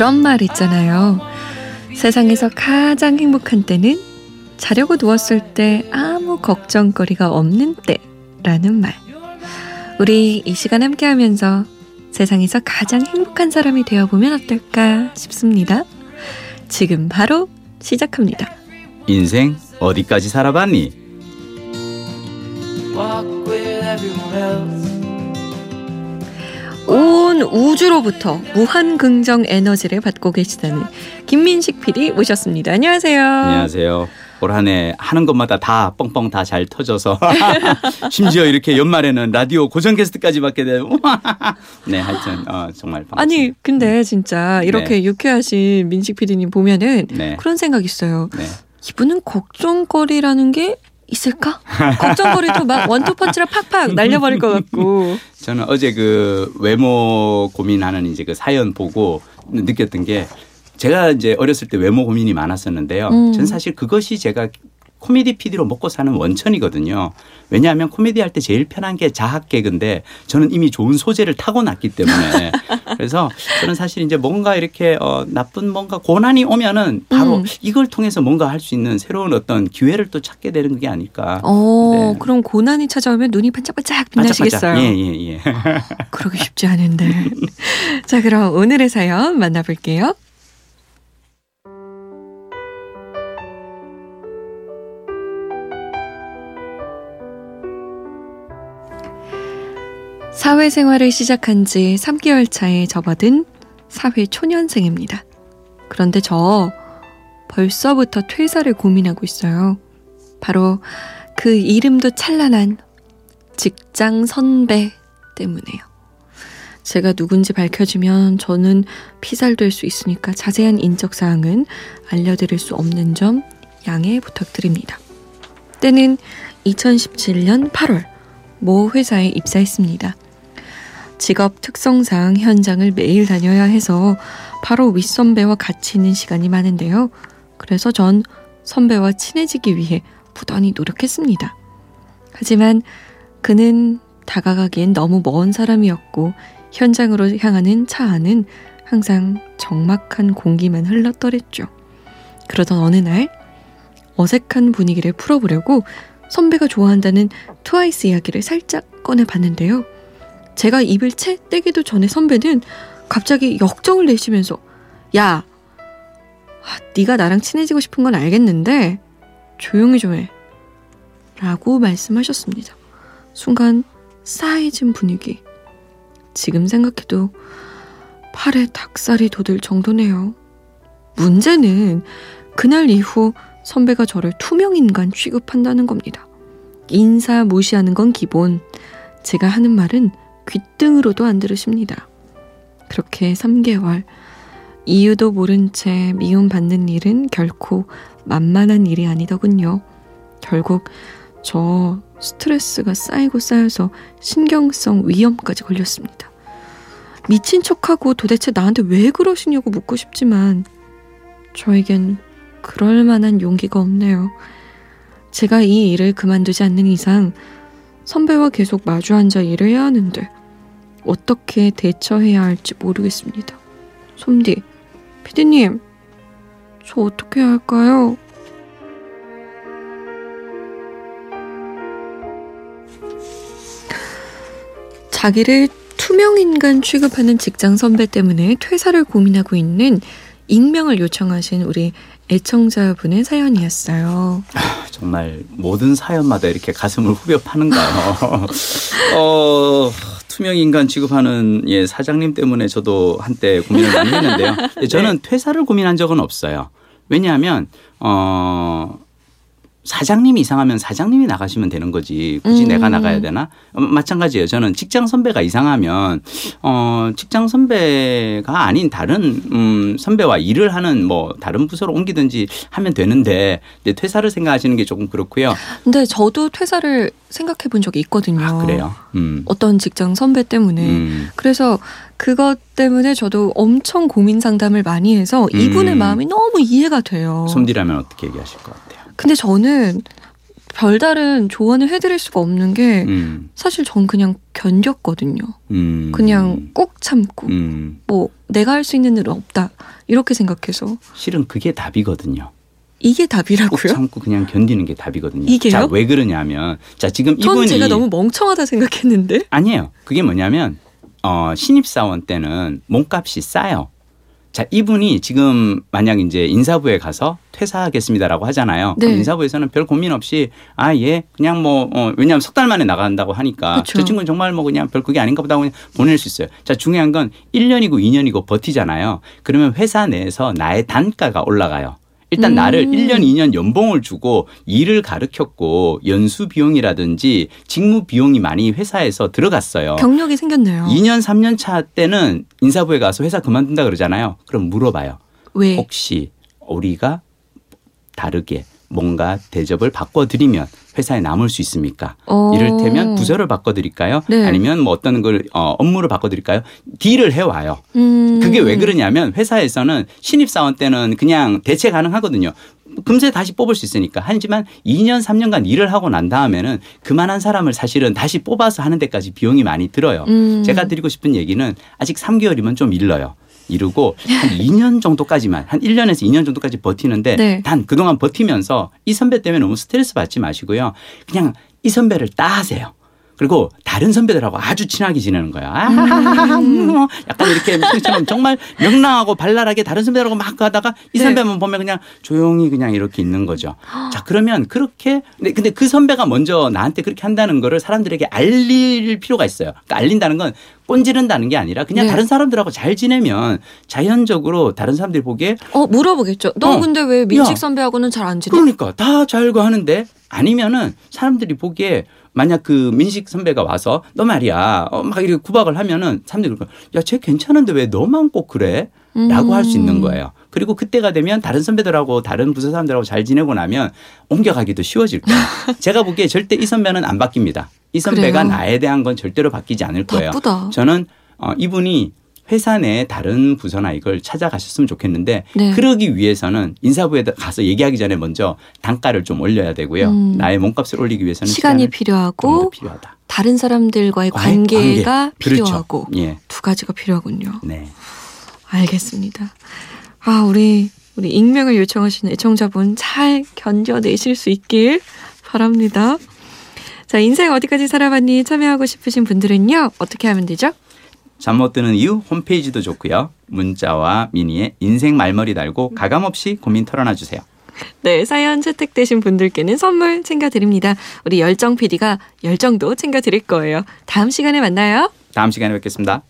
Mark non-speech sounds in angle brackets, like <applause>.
그런 말 있잖아요. 세상에서 가장 행복한 때는 자려고 누웠을 때 아무 걱정거리가 없는 때라는 말. 우리 이 시간 함께 하면서 세상에서 가장 행복한 사람이 되어보면 어떨까 싶습니다. 지금 바로 시작합니다. 인생 어디까지 살아봤니? 온 우주로부터 무한 긍정 에너지를 받고 계시다는 김민식 PD 모셨습니다. 안녕하세요. 안녕하세요. 올 한해 하는 것마다 다 뻥뻥 다 잘 터져서 <laughs> 심지어 이렇게 연말에는 라디오 고정 게스트까지 받게 되고 <laughs> 네 하여튼 어, 정말 반갑습니다. 아니 근데 진짜 이렇게 네. 유쾌하신 민식 PD님 보면은 네. 그런 생각 있어요. 네. 이분은 걱정거리라는 게 있을까? 걱정거리도 막 원투펀치로 팍팍 날려버릴 것 같고. <laughs> 저는 어제 그 외모 고민하는 이제 그 사연 보고 느꼈던 게 제가 이제 어렸을 때 외모 고민이 많았었는데요. 음. 전 사실 그것이 제가 코미디 PD로 먹고 사는 원천이거든요. 왜냐하면 코미디 할 때 제일 편한 게 자학 개그인데 저는 이미 좋은 소재를 타고났기 때문에 <laughs> 그래서 저는 사실 이제 뭔가 이렇게 어 나쁜 뭔가 고난이 오면은 바로 음. 이걸 통해서 뭔가 할 수 있는 새로운 어떤 기회를 또 찾게 되는 게 아닐까. 어, 네. 그럼 고난이 찾아오면 눈이 반짝반짝 빛나시겠어요? 반짝반짝. 예, 예, 예. 그러기 쉽지 않은데. <laughs> 자, 그럼 오늘의 사연 만나볼게요. 사회생활을 시작한 지 3개월 차에 접어든 사회 초년생입니다. 그런데 저 벌써부터 퇴사를 고민하고 있어요. 바로 그 이름도 찬란한 직장 선배 때문에요. 제가 누군지 밝혀지면 저는 피살될 수 있으니까 자세한 인적 사항은 알려드릴 수 없는 점 양해 부탁드립니다. 때는 2017년 8월 모 회사에 입사했습니다. 직업 특성상 현장을 매일 다녀야 해서 바로 윗선배와 같이 있는 시간이 많은데요. 그래서 전 선배와 친해지기 위해 부단히 노력했습니다. 하지만 그는 다가가기엔 너무 먼 사람이었고 현장으로 향하는 차 안은 항상 적막한 공기만 흘렀더랬죠. 그러던 어느 날 어색한 분위기를 풀어보려고 선배가 좋아한다는 트와이스 이야기를 살짝 꺼내봤는데요. 제가 입을 채 떼기도 전에 선배는 갑자기 역정을 내시면서 야, 아, 네가 나랑 친해지고 싶은 건 알겠는데 조용히 좀 해. 라고 말씀하셨습니다. 순간 싸해진 분위기. 지금 생각해도 팔에 닭살이 돋을 정도네요. 문제는 그날 이후 선배가 저를 투명인간 취급한다는 겁니다. 인사 무시하는 건 기본. 제가 하는 말은 귓등으로도 안 들으십니다. 그렇게 3개월. 이유도 모른 채 미움받는 일은 결코 만만한 일이 아니더군요. 결국 저 스트레스가 쌓이고 쌓여서 신경성 위염까지 걸렸습니다. 미친 척하고 도대체 나한테 왜 그러시냐고 묻고 싶지만 저에겐 그럴 만한 용기가 없네요. 제가 이 일을 그만두지 않는 이상 선배와 계속 마주 앉아 일을 해야 하는데 어떻게 대처해야 할지 모르겠습니다. 솜디, 피디님, 저 어떻게 해야 할까요? 자기를 투명인간 취급하는 직장 선배 때문에 퇴사를 고민하고 있는 익명을 요청하신 우리 애청자분의 사연이었어요. 정말 모든 사연마다 이렇게 가슴을 후벼 파는가요? <laughs> 어, 투명 인간 취급하는 예, 사장님 때문에 저도 한때 고민을 많이 했는데요. <laughs> 저는 퇴사를 고민한 적은 없어요. 왜냐하면 어 사장님이 이상하면 사장님이 나가시면 되는 거지 굳이 음. 내가 나가야 되나? 어, 마찬가지예요. 저는 직장 선배가 이상하면 어 직장 선배가 아닌 다른 음 선배와 일을 하는 뭐 다른 부서로 옮기든지 하면 되는데 근데 퇴사를 생각하시는 게 조금 그렇고요. 근데 저도 퇴사를 생각해 본 적이 있거든요. 아 그래요. 음. 어떤 직장 선배 때문에. 음. 그래서 그것 때문에 저도 엄청 고민 상담을 많이 해서 이분의 음. 마음이 너무 이해가 돼요. 솜디라면 어떻게 얘기하실 것 같아요? 근데 저는 별다른 조언을 해드릴 수가 없는 게 음, 사실 전 그냥 견뎠거든요. 음. 그냥 꾹 참고 음. 뭐 내가 할 수 있는 일은 없다 이렇게 생각해서 실은 그게 답이거든요. 이게 꼭 답이라고요? 참고 그냥 견디는 게 답이거든요. 이게요? 자, 왜 그러냐면 자, 지금 전 이분이 제가 너무 멍청하다 생각했는데 아니에요. 그게 뭐냐면 어, 신입 사원 때는 몸값이 싸요. 자, 이분이 지금 만약 이제 인사부에 가서 퇴사하겠습니다라고 하잖아요. 그럼 네. 인사부에서는 별 고민 없이 아, 예, 그냥 뭐, 어, 왜냐하면 석 달 만에 나간다고 하니까 그쵸. 저 친구는 정말 뭐 그냥 별 그게 아닌가 보다 하고 그냥 보낼 수 있어요. 자, 중요한 건 1년이고 2년이고 버티잖아요. 그러면 회사 내에서 나의 단가가 올라가요. 일단 음. 나를 1년, 2년 연봉을 주고 일을 가르쳤고 연수 비용이라든지 직무 비용이 많이 회사에서 들어갔어요. 경력이 생겼네요. 2년, 3년 차 때는 인사부에 가서 회사 그만둔다 그러잖아요. 그럼 물어봐요. 왜? 혹시 우리가 다르게 뭔가 대접을 바꿔드리면 회사에 남을 수 있습니까? 어. 이를테면 부서를 바꿔드릴까요? 네. 아니면 뭐 어떤 걸 어, 업무를 바꿔드릴까요? 딜을 해와요. 음. 그게 왜 그러냐면 회사에서는 신입사원 때는 그냥 대체 가능하거든요. 금세 다시 뽑을 수 있으니까. 하지만 2년, 3년간 일을 하고 난 다음에는 그만한 사람을 사실은 다시 뽑아서 하는 데까지 비용이 많이 들어요. 음. 제가 드리고 싶은 얘기는 아직 3개월이면 좀 일러요. 이르고 한 2년 정도까지만 한 1년에서 2년 정도까지 버티는데 네. 단 그동안 버티면서 이 선배 때문에 너무 스트레스 받지 마시고요. 그냥 이 선배를 따세요. 그리고 다른 선배들하고 아주 친하게 지내는 거야. 아, 뭐 약간 이렇게 무슨처럼 정말 명랑하고 발랄하게 다른 선배들하고 막 가다가 이 네. 선배만 보면 그냥 조용히 그냥 이렇게 있는 거죠. 자 그러면 그렇게 근데, 근데 그 선배가 먼저 나한테 그렇게 한다는 거를 사람들에게 알릴 필요가 있어요. 그러니까 알린다는 건 꼰지른다는 게 아니라 그냥 네. 다른 사람들하고 잘 지내면 자연적으로 다른 사람들이 보기에 어 물어보겠죠. 너 어. 근데 왜 민식 야. 선배하고는 잘 안 지내? 그러니까 다 잘고 하는데 아니면은 사람들이 보기에 만약 그 민식 선배가 와서 너 말이야 어, 막 이렇게 구박을 하면은 사람들이 거야. 야쟤 괜찮은데 왜 너만 꼭 그래? 라고 할수 있는 음. 거예요. 그리고 그때가 되면 다른 선배들하고 다른 부서 사람들하고 잘 지내고 나면 옮겨가기도 쉬워질 거예요. <laughs> 제가 보기에 절대 이 선배는 안 바뀝니다. 이 선배가 그래요? 나에 대한 건 절대로 바뀌지 않을 거예요. 바쁘다. 저는 어, 이분이 회사 내 다른 부서나 이걸 찾아가셨으면 좋겠는데 네. 그러기 위해서는 인사부에 가서 얘기하기 전에 먼저 단가를 좀 올려야 되고요. 음. 나의 몸값을 올리기 위해서는 시간이 필요하고 필요하다. 다른 사람들과의 과의 관계가 관계. 필요하고 그렇죠. 예. 두 가지가 필요하군요. 네. 알겠습니다. 아 우리 우리 익명을 요청하시는 애청자분 잘 견뎌내실 수 있길 바랍니다. 자 인생 어디까지 살아봤니 참여하고 싶으신 분들은요 어떻게 하면 되죠? 잠 못 드는 이유 홈페이지도 좋고요. 문자와 미니에 인생 말머리 달고 가감 없이 고민 털어놔 주세요. 네, 사연 채택되신 분들께는 선물 챙겨드립니다. 우리 열정 PD가 열정도 챙겨드릴 거예요. 다음 시간에 만나요. 다음 시간에 뵙겠습니다.